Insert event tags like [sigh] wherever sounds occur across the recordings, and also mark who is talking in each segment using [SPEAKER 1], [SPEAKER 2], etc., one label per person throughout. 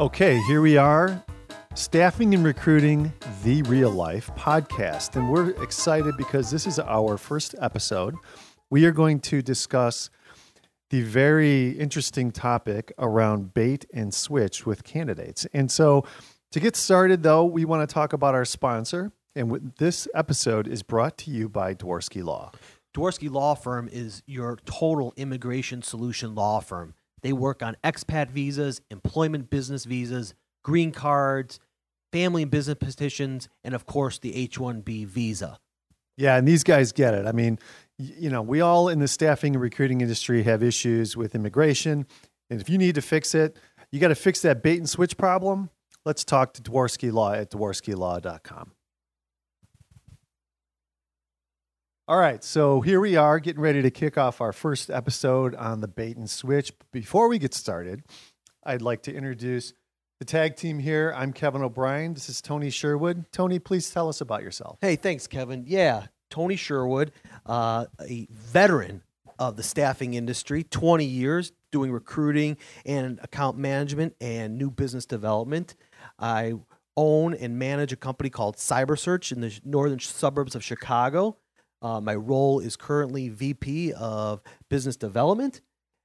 [SPEAKER 1] Okay, here we are, Staffing and Recruiting the Real Life podcast. And we're excited because this is our first episode. We are going to discuss the very interesting topic around bait and switch with candidates. And so, to get started, though, we want to talk about our sponsor. And this episode is brought to you by Dworsky Law.
[SPEAKER 2] Dworsky Law Firm is your total immigration solution law firm. They work on expat visas, employment business visas, green cards, family and business petitions, and of course the H 1B visa.
[SPEAKER 1] Yeah, and these guys get it. I mean, you know, we all in the staffing and recruiting industry have issues with immigration. And if you need to fix it, you got to fix that bait and switch problem. Let's talk to Dworsky Law at dworskylaw.com. All right, so here we are getting ready to kick off our first episode on the bait and switch. Before we get started, I'd like to introduce the tag team here. I'm Kevin O'Brien. This is Tony Sherwood. Tony, please tell us about yourself.
[SPEAKER 2] Hey, thanks, Kevin. Yeah, Tony Sherwood, uh, a veteran of the staffing industry, 20 years doing recruiting and account management and new business development. I own and manage a company called CyberSearch in the northern suburbs of Chicago. Uh, my role is currently VP of Business Development.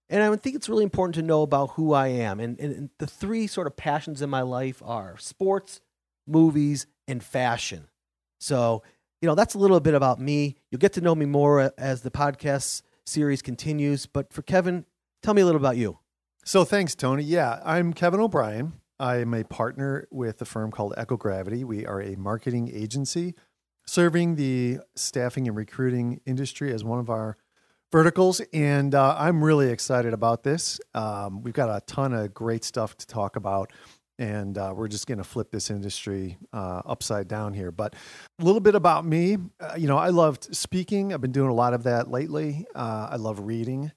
[SPEAKER 2] And I think it's really important to know about who I am. And, and, and the three sort of passions in my life are sports, movies, and fashion. So, you know, that's a little bit about me. You'll get to know me more as the podcast series continues. But for Kevin, tell me a little about you.
[SPEAKER 1] So, thanks, Tony. Yeah, I'm Kevin O'Brien. I am a partner with a firm called Echo Gravity. We are a marketing agency serving the staffing and recruiting industry as one of our verticals. And uh, I'm really excited about this. Um, we've got a ton of great stuff to talk about. And uh, we're just going to flip this industry uh, upside down here. But a little bit about me. Uh, you know, I loved speaking. I've been doing a lot of that lately. Uh, I love reading.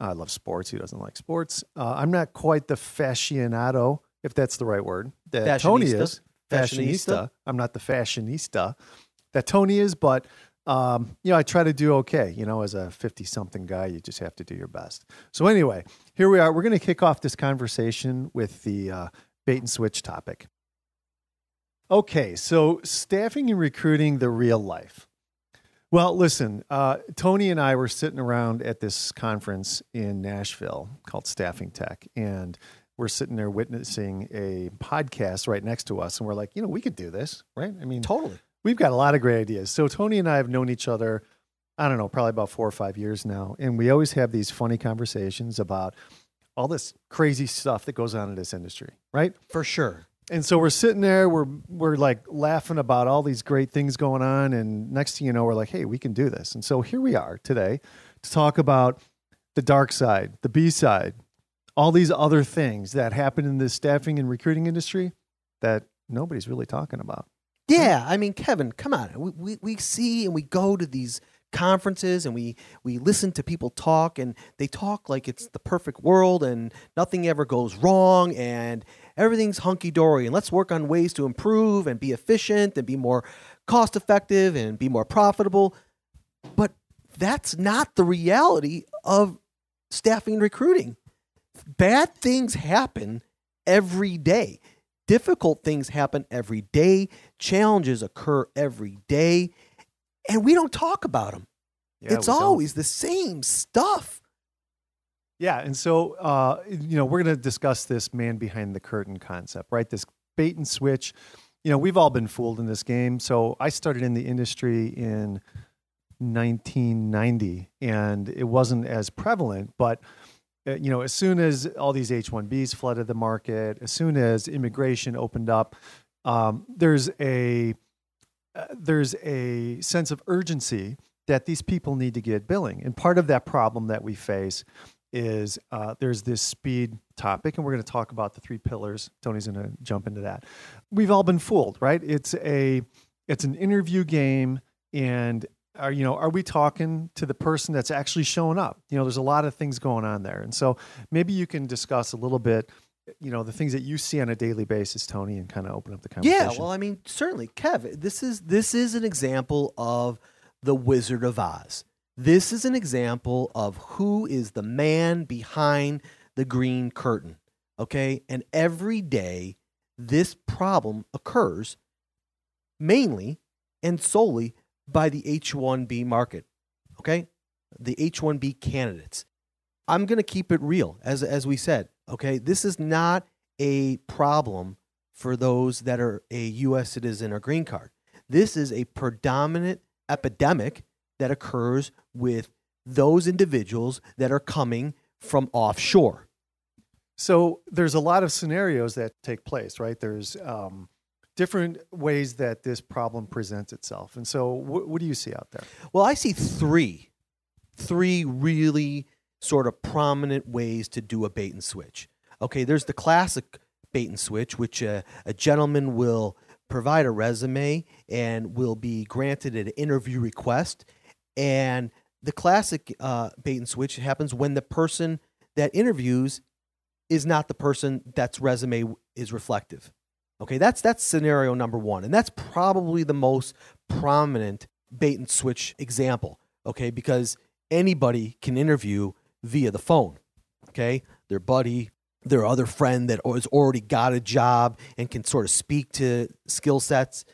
[SPEAKER 1] I love sports. Who doesn't like sports? Uh, I'm not quite the fashionado, if that's the right word, that Tony is. Fashionista. fashionista. I'm not the fashionista that Tony is, but um, you know, I try to do okay. You know, as a 50 something guy, you just have to do your best. So, anyway, here we are. We're going to kick off this conversation with the uh, bait and switch topic. Okay, so staffing and recruiting the real life. Well, listen, uh, Tony and I were sitting around at this conference in Nashville called Staffing Tech, and we're sitting there witnessing a podcast right next to us, and we're like, you know, we could do this, right? I mean,
[SPEAKER 2] totally
[SPEAKER 1] we've got a lot of great ideas. So Tony and I have known each other, I don't know, probably about four or five years now, and we always have these funny conversations about all this crazy stuff that goes on in this industry, right?
[SPEAKER 2] For sure.
[SPEAKER 1] And so we're sitting there, we're we're like laughing about all these great things going on, and next thing you know, we're like, hey, we can do this. And so here we are today to talk about the dark side, the B side, all these other things that happen in the staffing and recruiting industry that nobody's really talking about.
[SPEAKER 2] Yeah, I mean, Kevin, come on. We, we, we see and we go to these conferences and we we listen to people talk and they talk like it's the perfect world and nothing ever goes wrong and everything's hunky dory and let's work on ways to improve and be efficient and be more cost effective and be more profitable. But that's not the reality of staffing and recruiting. Bad things happen every day. Difficult things happen every day. Challenges occur every day. And we don't talk about them. Yeah, it's always don't. the same stuff.
[SPEAKER 1] Yeah. And so, uh, you know, we're going to discuss this man behind the curtain concept, right? This bait and switch. You know, we've all been fooled in this game. So I started in the industry in 1990 and it wasn't as prevalent, but you know, as soon as all these H-1Bs flooded the market, as soon as immigration opened up, um, there's a uh, there's a sense of urgency that these people need to get billing, and part of that problem that we face is uh, there's this speed topic, and we're going to talk about the three pillars. Tony's going to jump into that. We've all been fooled, right? It's a it's an interview game, and are you know are we talking to the person that's actually showing up? You know there's a lot of things going on there. And so maybe you can discuss a little bit you know the things that you see on a daily basis tony and kind of open up the conversation.
[SPEAKER 2] yeah well i mean certainly. Kev this is this is an example of the wizard of oz. This is an example of who is the man behind the green curtain Okay. And every day, this problem occurs mainly and solely by the H 1B market. Okay. The H 1B candidates. I'm going to keep it real, as, as we said. Okay. This is not a problem for those that are a U.S. citizen or green card. This is a predominant epidemic that occurs with those individuals that are coming from offshore.
[SPEAKER 1] So there's a lot of scenarios that take place, right? There's um, different ways that this problem presents itself. And so, wh- what do you see out there?
[SPEAKER 2] Well, I see three, three really sort of prominent ways to do a bait and switch. Okay, there's the classic bait and switch, which uh, a gentleman will provide a resume and will be granted an interview request. And the classic uh, bait and switch happens when the person that interviews is not the person that's resume is reflective. Okay, that's that's scenario number one, and that's probably the most prominent bait and switch example. Okay, because anybody can interview via the phone. Okay, their buddy, their other friend that has already got a job and can sort of speak to skill sets.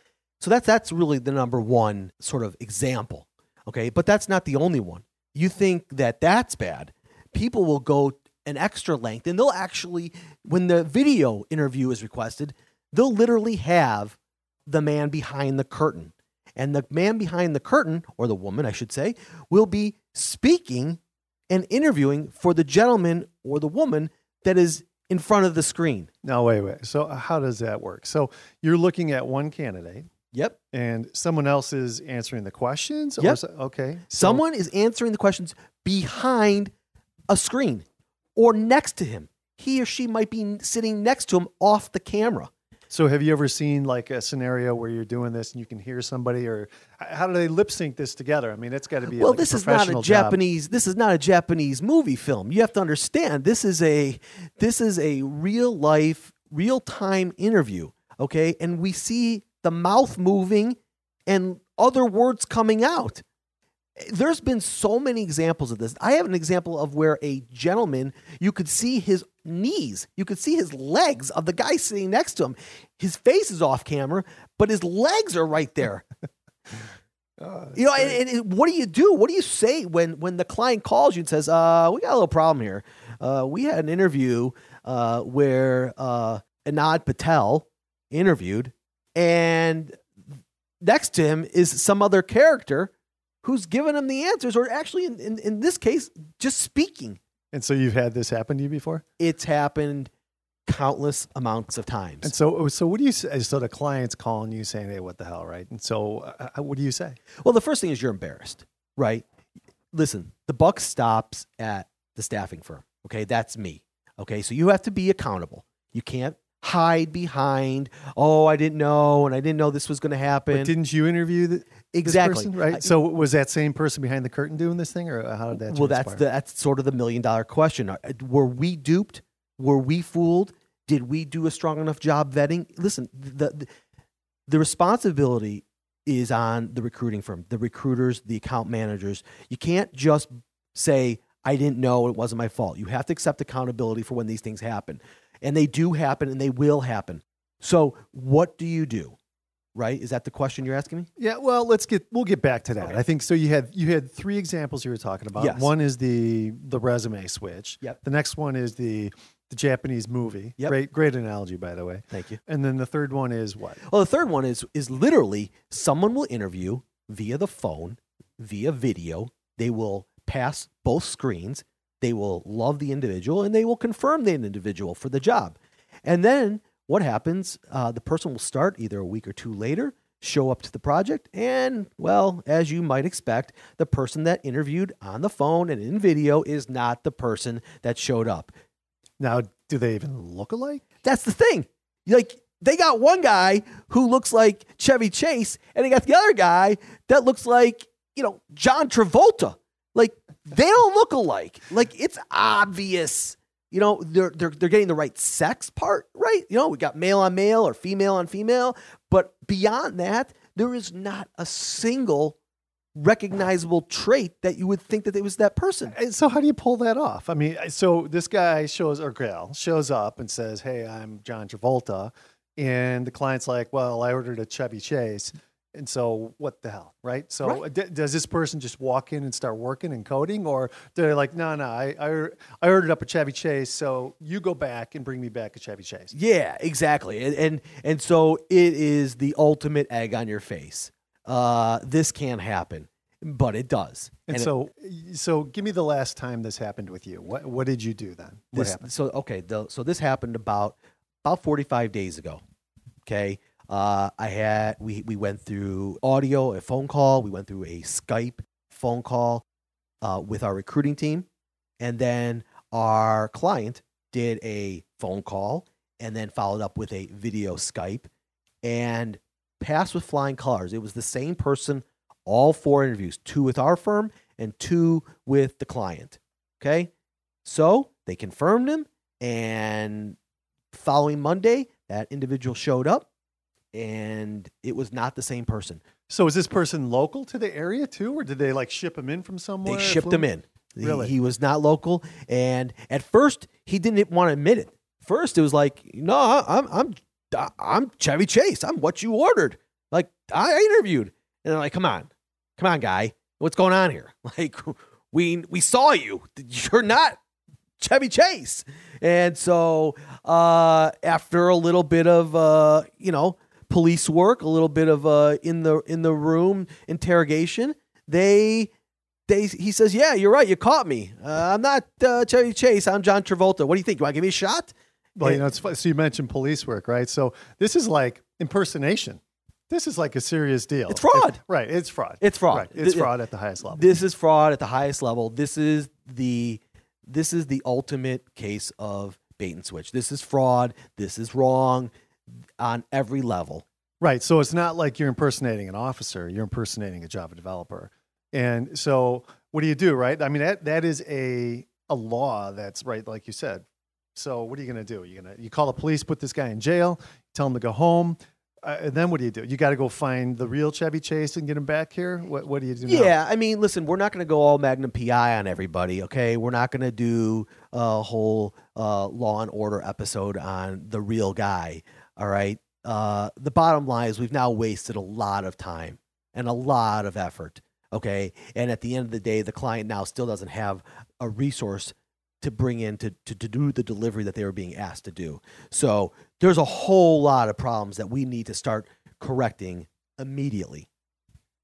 [SPEAKER 2] So that's that's really the number one sort of example. Okay, but that's not the only one. You think that that's bad? People will go an extra length and they'll actually when the video interview is requested, they'll literally have the man behind the curtain. And the man behind the curtain, or the woman, I should say, will be speaking and interviewing for the gentleman or the woman that is in front of the screen.
[SPEAKER 1] Now, wait, wait. So, uh, how does that work? So, you're looking at one candidate
[SPEAKER 2] Yep.
[SPEAKER 1] and someone else is answering the questions?
[SPEAKER 2] Yep.
[SPEAKER 1] so- okay. So-
[SPEAKER 2] Someone is answering the questions behind a screen or next to him. He or she might be sitting next to him off the camera.
[SPEAKER 1] So, have you ever seen like a scenario where you're doing this and you can hear somebody, or how do they lip sync this together? I mean, it's got to be
[SPEAKER 2] well,
[SPEAKER 1] like
[SPEAKER 2] this
[SPEAKER 1] a
[SPEAKER 2] is not a
[SPEAKER 1] professional job.
[SPEAKER 2] Japanese. This is not a Japanese movie film. You have to understand. This is a this is a real life, real time interview. Okay, and we see the mouth moving and other words coming out. There's been so many examples of this. I have an example of where a gentleman, you could see his knees, you could see his legs of the guy sitting next to him. His face is off camera, but his legs are right there. [laughs]
[SPEAKER 1] Uh,
[SPEAKER 2] You know, and, and- what do you do? What do you say when when the client calls you and says, "Uh, we got a little problem here. Uh, we had an interview uh, where uh, Anand Patel interviewed, and next to him is some other character who's giving them the answers, or actually, in, in, in this case, just speaking.
[SPEAKER 1] and so, you've had this happen to you before?
[SPEAKER 2] It's happened countless amounts of times.
[SPEAKER 1] And so, so what do you say? So, the client's calling you saying, hey, what the hell, right? And so, uh, what do you say?
[SPEAKER 2] Well, the first thing is you're embarrassed, right? Listen, the buck stops at the staffing firm. Okay, that's me. Okay, so you have to be accountable. You can't hide behind, oh, I didn't know, and I didn't know this was going to happen.
[SPEAKER 1] But didn't you interview the, this
[SPEAKER 2] exactly
[SPEAKER 1] person, right?
[SPEAKER 2] I-
[SPEAKER 1] so, was that same person behind the curtain doing this thing, or how did that?
[SPEAKER 2] well, that's the, that's sort of the million dollar question. Were we duped? Were we fooled? Did we do a strong enough job vetting? Listen, the the, the responsibility is on the recruiting firm, the recruiters, the account managers. You can't just say, I didn't know it wasn't my fault. You have to accept accountability for when these things happen. And they do happen and they will happen. So, what do you do? Right? Is that the question you're asking me?
[SPEAKER 1] Yeah, well, let's get we'll get back to that.
[SPEAKER 2] Okay.
[SPEAKER 1] I think so. You had you had three examples you were talking about.
[SPEAKER 2] Yes.
[SPEAKER 1] One is the the resume switch.
[SPEAKER 2] Yep.
[SPEAKER 1] The next one is the the Japanese movie.
[SPEAKER 2] Yep.
[SPEAKER 1] Great great analogy, by the way.
[SPEAKER 2] Thank you.
[SPEAKER 1] And then the third one is what?
[SPEAKER 2] Well, the third one is is literally someone will interview via the phone, via video. They will pass both screens. They will love the individual and they will confirm the individual for the job. And then what happens? Uh, the person will start either a week or two later, show up to the project, and well, as you might expect, the person that interviewed on the phone and in video is not the person that showed up.
[SPEAKER 1] Now, do they even look alike?
[SPEAKER 2] That's the thing. Like they got one guy who looks like Chevy Chase, and they got the other guy that looks like you know John Travolta. Like they don't look alike. Like it's obvious. You know they're they're they're getting the right sex part right. You know we got male on male or female on female, but beyond that, there is not a single recognizable trait that you would think that it was that person.
[SPEAKER 1] So how do you pull that off? I mean, so this guy shows or gal shows up and says, "Hey, I'm John Travolta," and the client's like, "Well, I ordered a Chevy Chase." And so, what the hell, right? So,
[SPEAKER 2] Right.
[SPEAKER 1] d- does this person just walk in and start working and coding, or they're like, "No, no, I, I, I ordered up a Chevy Chase, so you go back and bring me back a Chevy Chase."
[SPEAKER 2] Yeah, exactly. And and, and so it is the ultimate egg on your face. Uh, this can't happen, but it does.
[SPEAKER 1] And,
[SPEAKER 2] it-
[SPEAKER 1] so, so give me the last time this happened with you. What, what did you do then? What
[SPEAKER 2] this,
[SPEAKER 1] happened?
[SPEAKER 2] So okay, the, so this happened about about forty five days ago. Okay, uh, I had we we went through audio, a phone call. We went through a Skype phone call uh, with our recruiting team, and then our client did a phone call, and then followed up with a video Skype, and passed with flying colors. It was the same person, all four interviews, two with our firm and two with the client. Okay, so they confirmed him, and following Monday, that individual showed up, and it was not the same person.
[SPEAKER 1] So, is this person local to the area too, or did they like ship him in from somewhere?
[SPEAKER 2] They shipped him in. He-
[SPEAKER 1] Really?
[SPEAKER 2] He, was not local, and at first he didn't want to admit it. First, it was like, no, I'm I'm I'm Chevy Chase. I'm what you ordered. Like I interviewed, and they're like, come on, come on, guy, what's going on here? [laughs] Like we we saw you. You're not Chevy Chase. And so uh, after a little bit of uh, you know police work, a little bit of uh, in the in the room interrogation, they they he says, "Yeah, you're right. You caught me. Uh, I'm not uh, Chevy Chase. I'm John Travolta. What do you think? You want to give me a shot?"
[SPEAKER 1] Well, you know, it's fun. so you mentioned police work, right? So this is like impersonation. This is like a serious deal.
[SPEAKER 2] It's fraud.
[SPEAKER 1] It- right? It's fraud.
[SPEAKER 2] It's fraud.
[SPEAKER 1] Right. It's
[SPEAKER 2] Th-
[SPEAKER 1] fraud at the highest level.
[SPEAKER 2] This is fraud at the highest level. This is the this is the ultimate case of bait and switch. This is fraud. This is wrong on every level.
[SPEAKER 1] Right. So it's not like you're impersonating an officer, you're impersonating a Java developer. And so what do you do, right? I mean that that is a a law that's right like you said. So what are you going to do? You're going to you call the police, put this guy in jail, tell him to go home. Uh, and then what do you do? You got to go find the real Chevy Chase and get him back here. What what do you do? now?
[SPEAKER 2] Yeah, I mean, listen, we're not going to go all Magnum PI on everybody, okay? We're not going to do a whole uh, Law and Order episode on the real guy, all right? Uh, the bottom line is we've now wasted a lot of time and a lot of effort, okay? And at the end of the day, the client now still doesn't have a resource to bring in to, to, to do the delivery that they were being asked to do. So there's a whole lot of problems that we need to start correcting immediately.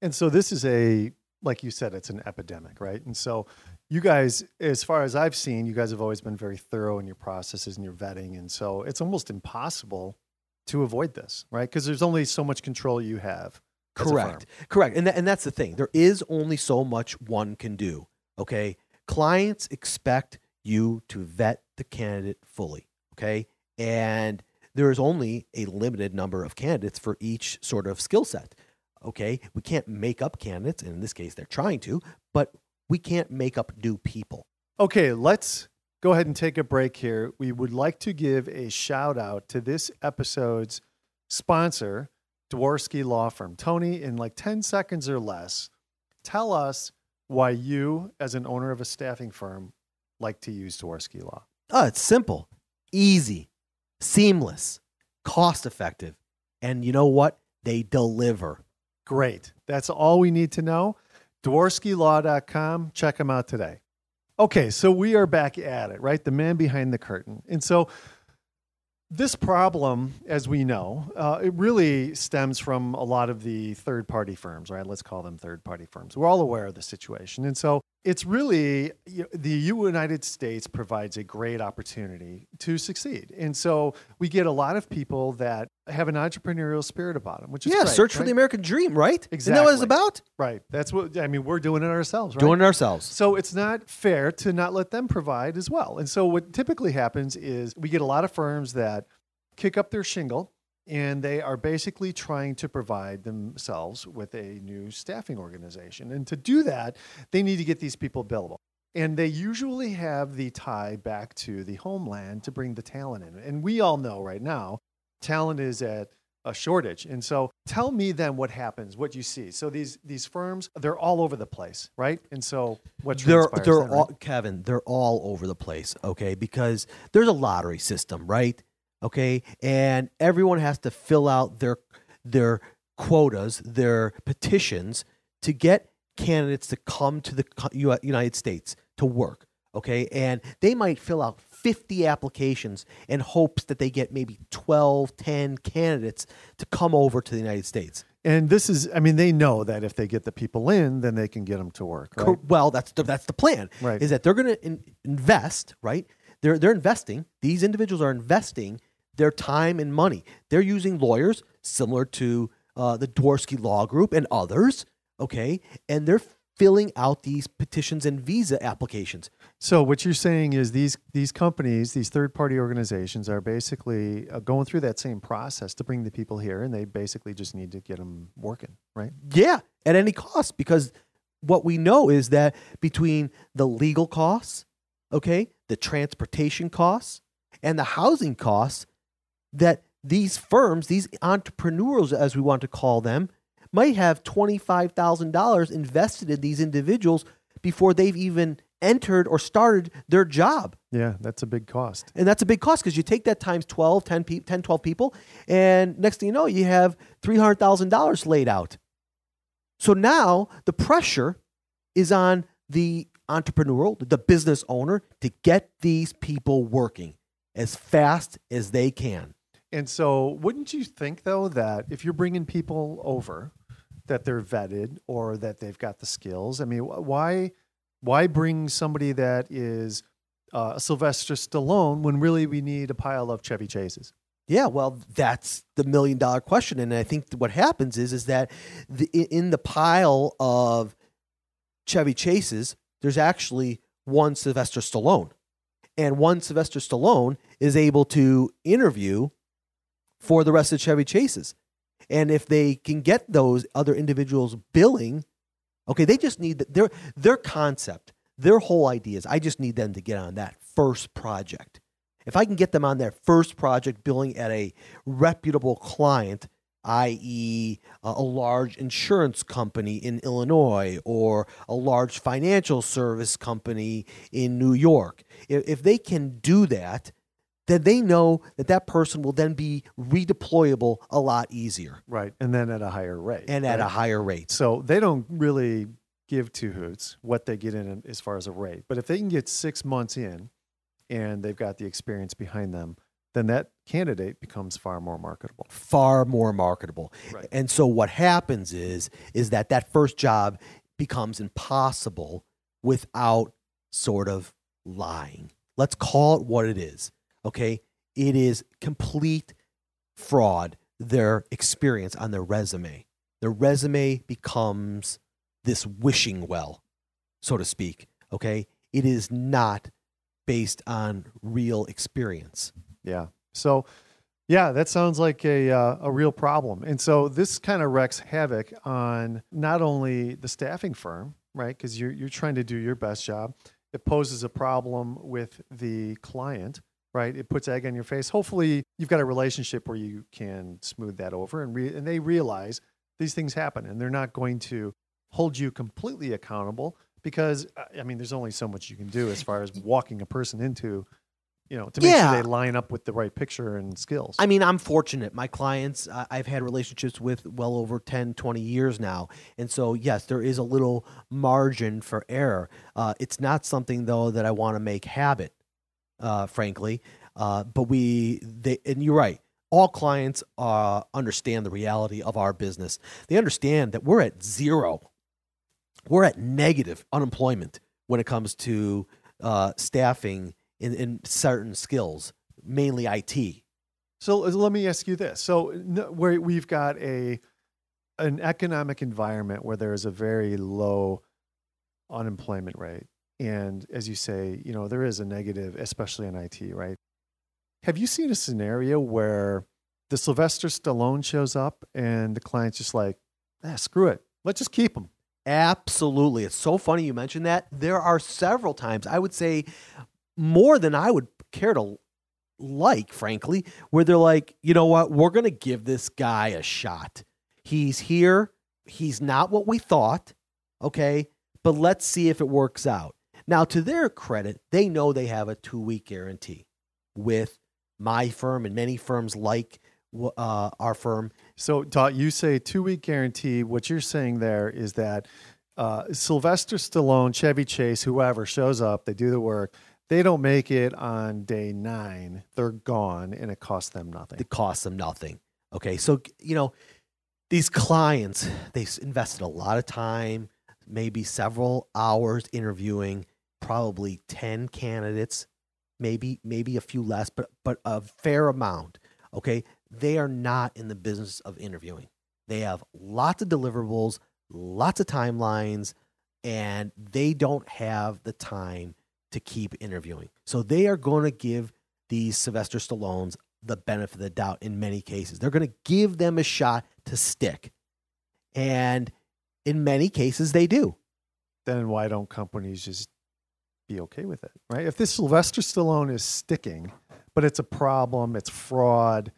[SPEAKER 1] And so this is a like you said, it's an epidemic, right? And so you guys, as far as I've seen, you guys have always been very thorough in your processes and your vetting. And so it's almost impossible to avoid this, right? Because there's only so much control you have. as a firm.
[SPEAKER 2] Correct. Correct. And, tha- and that's the thing. There is only so much one can do. Okay. Clients expect you to vet the candidate fully. Okay. And there is only a limited number of candidates for each sort of skill set. Okay. We can't make up candidates. And in this case, they're trying to, but we can't make up new people.
[SPEAKER 1] Okay, let's go ahead and take a break here. We would like to give a shout out to this episode's sponsor, Dworsky Law Firm. Tony, in like 10 seconds or less, tell us why you, as an owner of a staffing firm, like to use Dworsky Law.
[SPEAKER 2] Oh, it's simple, easy, seamless, cost effective. And you know what? They deliver.
[SPEAKER 1] Great. That's all we need to know. DworskyLaw.com. Check them out today. Okay, so we are back at it, right? The man behind the curtain. And so this problem, as we know, uh, it really stems from a lot of the third party firms, right? Let's call them third party firms. We're all aware of the situation. And so it's really you know, the United States provides a great opportunity to succeed. And so we get a lot of people that have an entrepreneurial spirit about them, which is
[SPEAKER 2] yeah,
[SPEAKER 1] great,
[SPEAKER 2] search for the American dream, right? Isn't that what it's about?
[SPEAKER 1] Right. That's what I mean. We're doing it ourselves, right?
[SPEAKER 2] Doing it ourselves.
[SPEAKER 1] So it's not fair to not let them provide as well. And so what typically happens is we get a lot of firms that kick up their shingle and they are basically trying to provide themselves with a new staffing organization. And to do that, they need to get these people billable. And they usually have the tie back to the homeland to bring the talent in. And we all know right now, talent is at a shortage. And so tell me then what happens, what you see. So these these firms, they're all over the place, right? And so what
[SPEAKER 2] they're they're
[SPEAKER 1] then, right?
[SPEAKER 2] all Kevin, they're all over the place, okay? Because there's a lottery system, right? Okay? And everyone has to fill out their their quotas, their petitions to get candidates to come to the United States to work, okay? And they might fill out 50 applications in hopes that they get maybe 12, 10 candidates to come over to the United States.
[SPEAKER 1] And this is, I mean, they know that if they get the people in, then they can get them to work, right?
[SPEAKER 2] Well, that's the, that's the plan.
[SPEAKER 1] Right.
[SPEAKER 2] Is that they're going to in, invest, right? They're they're investing. These individuals are investing their time and money. They're using lawyers similar to uh, the Dworsky Law Group and others. Okay, and they're filling out these petitions and visa applications.
[SPEAKER 1] So what you're saying is these these companies, these third party organizations, are basically uh, going through that same process to bring the people here, and they basically just need to get them working, right?
[SPEAKER 2] Yeah, at any cost, because what we know is that between the legal costs, okay, the transportation costs, and the housing costs, that these firms, these entrepreneurs, as we want to call them, might have $25,000 invested in these individuals before they've even entered or started their job.
[SPEAKER 1] Yeah, that's a big cost.
[SPEAKER 2] And that's a big cost because you take that times 12, 10, pe- 10, 12 people, and next thing you know, you have $300,000 laid out. So now the pressure is on the entrepreneurial, the business owner, to get these people working as fast as they can.
[SPEAKER 1] And so, wouldn't you think though that if you're bringing people over, that they're vetted or that they've got the skills? I mean, why why bring somebody that is uh, Sylvester Stallone when really we need a pile of Chevy Chases?
[SPEAKER 2] Yeah, well, that's the million dollar question, and I think what happens is is that the, in the pile of Chevy Chases, there's actually one Sylvester Stallone, and one Sylvester Stallone is able to interview for the rest of Chevy Chases, and if they can get those other individuals billing, okay, they just need the, their their concept, their whole ideas. I just need them to get on that first project. If I can get them on their first project billing at a reputable client, i.e., a large insurance company in Illinois or a large financial service company in New York, if they can do that, then they know that that person will then be redeployable a lot easier
[SPEAKER 1] Right, and then at a higher rate,
[SPEAKER 2] and at
[SPEAKER 1] right?
[SPEAKER 2] a higher rate.
[SPEAKER 1] So they don't really give two hoots what they get in as far as a rate. But if they can get six months in and they've got the experience behind them, then that candidate becomes far more marketable.
[SPEAKER 2] far more marketable.
[SPEAKER 1] Right.
[SPEAKER 2] And so what happens is is that that first job becomes impossible without sort of lying. Let's call it what it is. Okay? It is complete fraud their experience on their resume. Their resume becomes this wishing well, so to speak. Okay? It is not based on real experience.
[SPEAKER 1] Yeah. So, yeah, that sounds like a uh, a real problem. And so this kind of wreaks havoc on not only the staffing firm, right? Because you're you're trying to do your best job. It poses a problem with the client, right? It puts egg on your face. Hopefully, you've got a relationship where you can smooth that over, and re- and they realize these things happen, and they're not going to hold you completely accountable because uh, I mean, there's only so much you can do as far as walking a person into, you know, to make
[SPEAKER 2] Yeah.
[SPEAKER 1] sure they line up with the right picture and skills.
[SPEAKER 2] I mean, I'm fortunate. My clients, I've had relationships with well over 10, 20 years now. And so, yes, there is a little margin for error. Uh, it's not something, though, that I want to make habit, uh, frankly. Uh, but we, they, and you're right. All clients uh, understand the reality of our business. They understand that we're at zero. We're at negative unemployment when it comes to uh, staffing in, in certain skills, mainly IT.
[SPEAKER 1] So uh, let me ask you this: so where we've got a an economic environment where there is a very low unemployment rate, and as you say, you know there is a negative, especially in IT, right? Have you seen a scenario where the Sylvester Stallone shows up and the client's just like, ah, screw it, let's just keep him.
[SPEAKER 2] Absolutely. It's so funny you mentioned that. There are several times, I would say more than I would care to like, frankly, where they're like, you know what, we're going to give this guy a shot. He's here. He's not what we thought. Okay. But let's see if it works out. Now, to their credit, they know they have a two week guarantee with my firm and many firms like uh, our firm.
[SPEAKER 1] So, Todd, you say two week guarantee. What you're saying there is that uh, Sylvester Stallone, Chevy Chase, whoever shows up, they do the work. They don't make it on day nine. They're gone, and it costs them nothing.
[SPEAKER 2] It costs them nothing. Okay, so you know these clients they invested a lot of time, maybe several hours interviewing probably 10 candidates, maybe maybe a few less, but but a fair amount. Okay? They are not in the business of interviewing. They have lots of deliverables, lots of timelines, and they don't have the time to keep interviewing. So they are going to give these Sylvester Stallones the benefit of the doubt in many cases. They're going to give them a shot to stick. And in many cases, they do.
[SPEAKER 1] Then why don't companies just be okay with it, right? If this Sylvester Stallone is sticking, but it's a problem, it's fraud.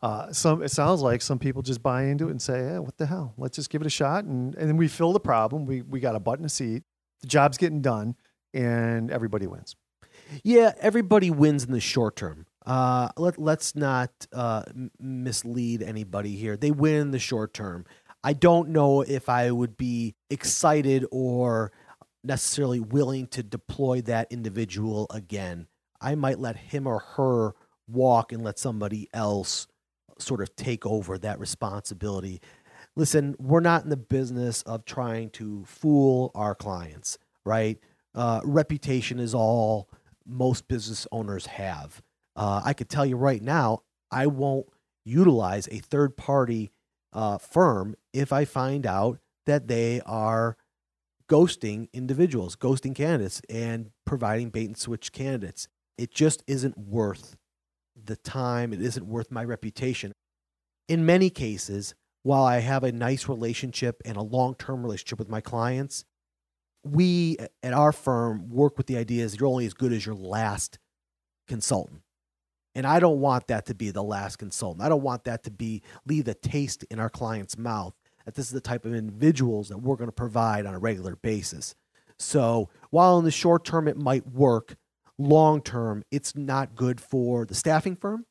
[SPEAKER 1] Uh, some it sounds like some people just buy into it and say, "Yeah, what the hell? Let's just give it a shot." And and then we fill the problem. We we got a butt in a seat. The job's getting done, and everybody wins.
[SPEAKER 2] Yeah, everybody wins in the short term. Uh, let let's not uh, mislead anybody here. They win in the short term. I don't know if I would be excited or necessarily willing to deploy that individual again. I might let him or her walk and let somebody else sort of take over that responsibility. Listen, we're not in the business of trying to fool our clients, right? Uh, reputation is all most business owners have. Uh, I could tell you right now, I won't utilize a third party uh, firm if I find out that they are ghosting individuals, ghosting candidates, and providing bait and switch candidates. It just isn't worth the time. It isn't worth my reputation. In many cases, while I have a nice relationship and a long term relationship with my clients, we at our firm work with the idea is you're only as good as your last consultant. And I don't want that to be the last consultant. I don't want that to be leave a taste in our client's mouth that this is the type of individuals that we're going to provide on a regular basis. So while in the short term it might work, long term it's not good for the staffing firm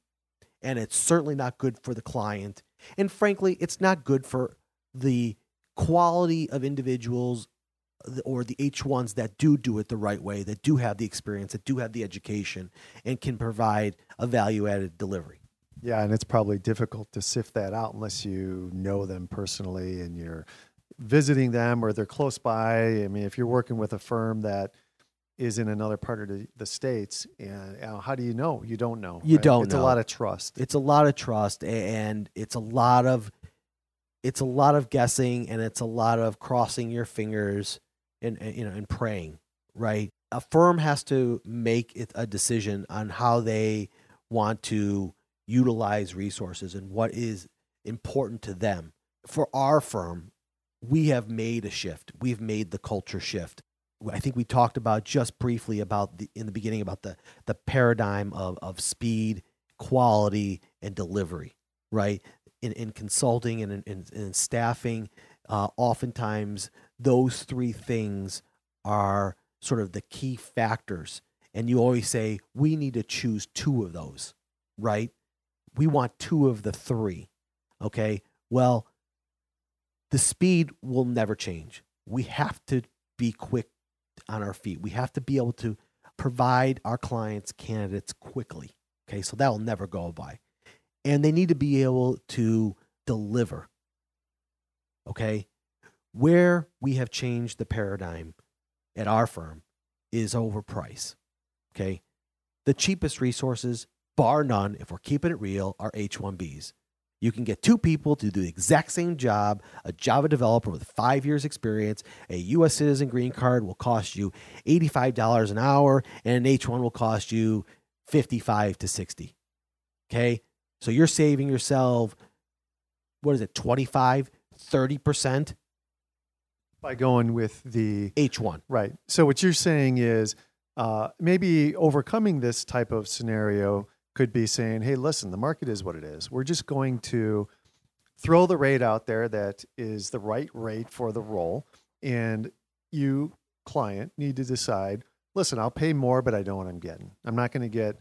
[SPEAKER 2] and it's certainly not good for the client. And frankly, it's not good for the quality of individuals or the H1s that do do it the right way, that do have the experience, that do have the education, and can provide a value added delivery.
[SPEAKER 1] Yeah, and it's probably difficult to sift that out unless you know them personally and you're visiting them or they're close by. I mean, if you're working with a firm that is in another part of the, states, and you know, how do you know? You don't know.
[SPEAKER 2] You
[SPEAKER 1] right?
[SPEAKER 2] don't.
[SPEAKER 1] It's
[SPEAKER 2] know.
[SPEAKER 1] a lot of trust.
[SPEAKER 2] It's a lot of trust, and it's a lot of it's a lot of guessing, and it's a lot of crossing your fingers and, and you know and praying. Right. A firm has to make it a decision on how they want to utilize resources and what is important to them. For our firm, we have made a shift. We've made the culture shift. I think we talked about just briefly about the in the beginning about the the paradigm of of speed, quality, and delivery. Right in in consulting and in, in, in staffing, uh, oftentimes those three things are sort of the key factors. And you always say we need to choose two of those, right? We want two of the three. Okay. Well, the speed will never change. We have to be quick on our feet. We have to be able to provide our clients candidates quickly. Okay. So that will never go by. And they need to be able to deliver. Okay. Where we have changed the paradigm at our firm is over price. Okay. The cheapest resources bar none, if we're keeping it real, are H1Bs. You can get two people to do the exact same job. A Java developer with five years experience, a U.S. citizen green card will cost you $85 an hour, and an H1 will cost you 55 to 60. Okay. So you're saving yourself, what is it, 25, 30%?
[SPEAKER 1] By going with the
[SPEAKER 2] H1.
[SPEAKER 1] Right. So what you're saying is uh, maybe overcoming this type of scenario could be saying, hey, listen, the market is what it is. We're just going to throw the rate out there that is the right rate for the role. And you, client, need to decide listen, I'll pay more, but I know what I'm getting. I'm not going to get,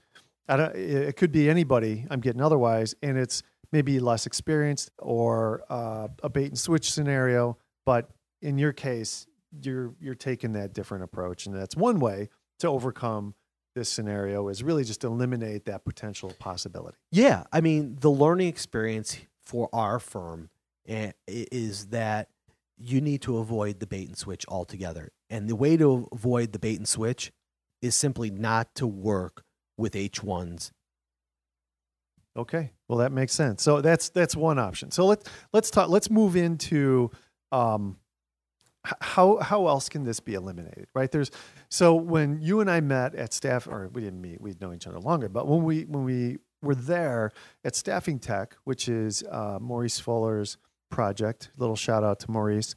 [SPEAKER 1] I don't, it could be anybody I'm getting otherwise. And it's maybe less experienced or uh, a bait and switch scenario. But in your case, you're you're taking that different approach, and that's one way to overcome this scenario is really just eliminate that potential possibility.
[SPEAKER 2] Yeah, I mean the learning experience for our firm eh, is that you need to avoid the bait and switch altogether. And the way to avoid the bait and switch is simply not to work with H1s.
[SPEAKER 1] Okay. Well, that makes sense. So that's that's one option. So let's let's talk let's move into um how how else can this be eliminated right? There's so when you and i met at staff or we didn't meet we'd known each other longer but when we when we were there at staffing tech which is uh, maurice fuller's project little shout out to maurice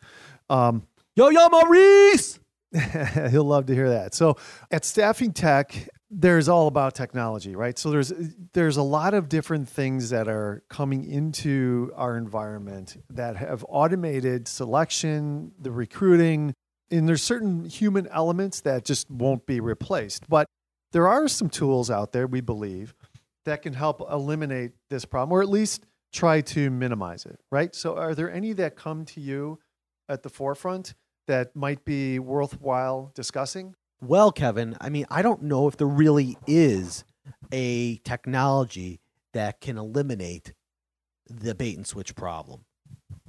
[SPEAKER 1] um,
[SPEAKER 2] yo yo maurice! [laughs]
[SPEAKER 1] he'll love to hear that. So at staffing tech there's all about technology, right? So there's there's a lot of different things that are coming into our environment that have automated selection, the recruiting, and there's certain human elements that just won't be replaced. But there are some tools out there, we believe, that can help eliminate this problem or at least try to minimize it, right? So are there any that come to you at the forefront that might be worthwhile discussing?
[SPEAKER 2] Well, Kevin, I mean, I don't know if there really is a technology that can eliminate the bait and switch problem.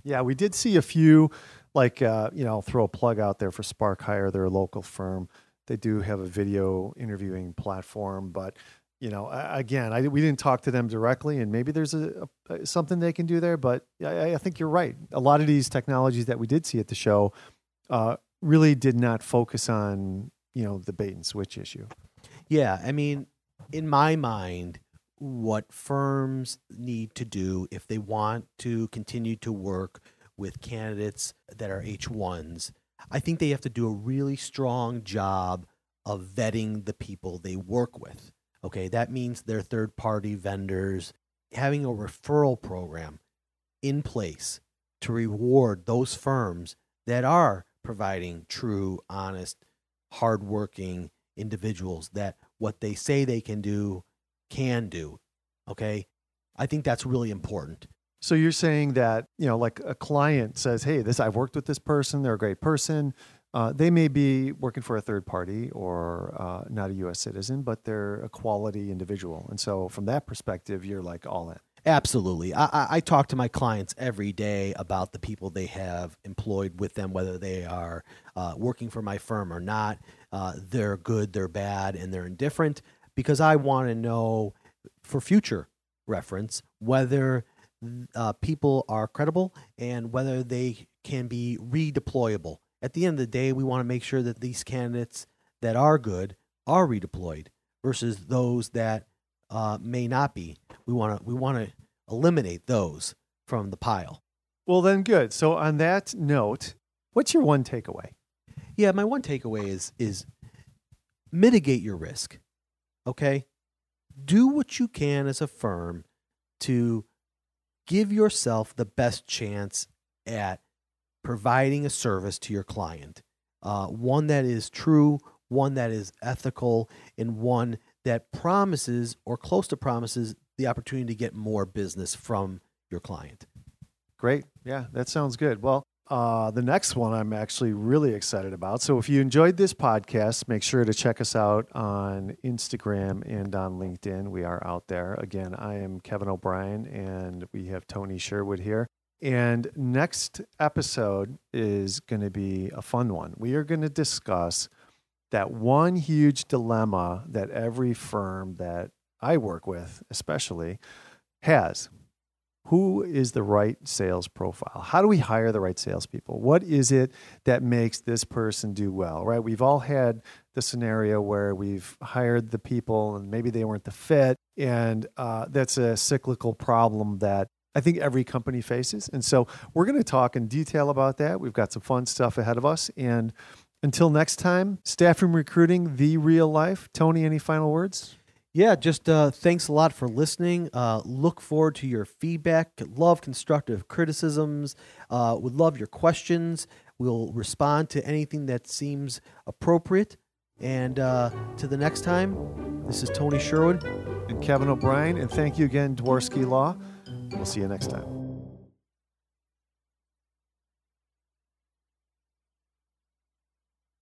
[SPEAKER 1] Yeah, we did see a few, like, uh, you know, I'll throw a plug out there for Spark Hire. They're a local firm. They do have a video interviewing platform, but you know, again, I, we didn't talk to them directly, and maybe there's a, a something they can do there. But I, I, think you're right. A lot of these technologies that we did see at the show uh, really did not focus on you know the bait and switch issue.
[SPEAKER 2] Yeah, I mean, in my mind, what firms need to do if they want to continue to work with candidates that are H1s, I think they have to do a really strong job of vetting the people they work with. Okay, that means their third party vendors, having a referral program in place to reward those firms that are providing true, honest hardworking individuals that what they say they can do can do. Okay. I think that's really important.
[SPEAKER 1] So you're saying that, you know, like a client says, Hey, this, I've worked with this person. They're a great person. Uh, they may be working for a third party or uh, not a U.S. citizen, but they're a quality individual. And so, from that perspective, you're like all in.
[SPEAKER 2] Absolutely. I, I, talk to my clients every day about the people they have employed with them, whether they are uh, working for my firm or not. Uh, they're good, they're bad, and they're indifferent because I want to know for future reference whether uh, people are credible and whether they can be redeployable. At the end of the day, we want to make sure that these candidates that are good are redeployed versus those that uh, may not be. We want to we want to eliminate those from the pile.
[SPEAKER 1] Well, then good. So on that note, what's your one takeaway?
[SPEAKER 2] Yeah, my one takeaway is is mitigate your risk. Okay? Do what you can as a firm to give yourself the best chance at providing a service to your client. Uh, one that is true, one that is ethical, and one that promises or close to promises the opportunity to get more business from your client.
[SPEAKER 1] Great. Yeah, that sounds good. Well, uh, the next one I'm actually really excited about. So if you enjoyed this podcast, make sure to check us out on Instagram and on LinkedIn. We are out there. Again, I am Kevin O'Brien and we have Tony Sherwood here. And next episode is going to be a fun one. We are going to discuss that one huge dilemma that every firm that I work with, especially, has. Who is the right sales profile? How do we hire the right salespeople? What is it that makes this person do well, right? We've all had the scenario where we've hired the people and maybe they weren't the fit. And uh, that's a cyclical problem that I think every company faces. And so we're going to talk in detail about that. We've got some fun stuff ahead of us. And until next time, staffing recruiting, the real life. Tony, any final words?
[SPEAKER 2] Yeah, just uh, thanks a lot for listening. Uh, look forward to your feedback. Love constructive criticisms. Uh, would love your questions. We'll respond to anything that seems appropriate. And uh, to the next time, this is Tony Sherwood.
[SPEAKER 1] And Kevin O'Brien. And thank you again, Dworsky Law. We'll see you next time.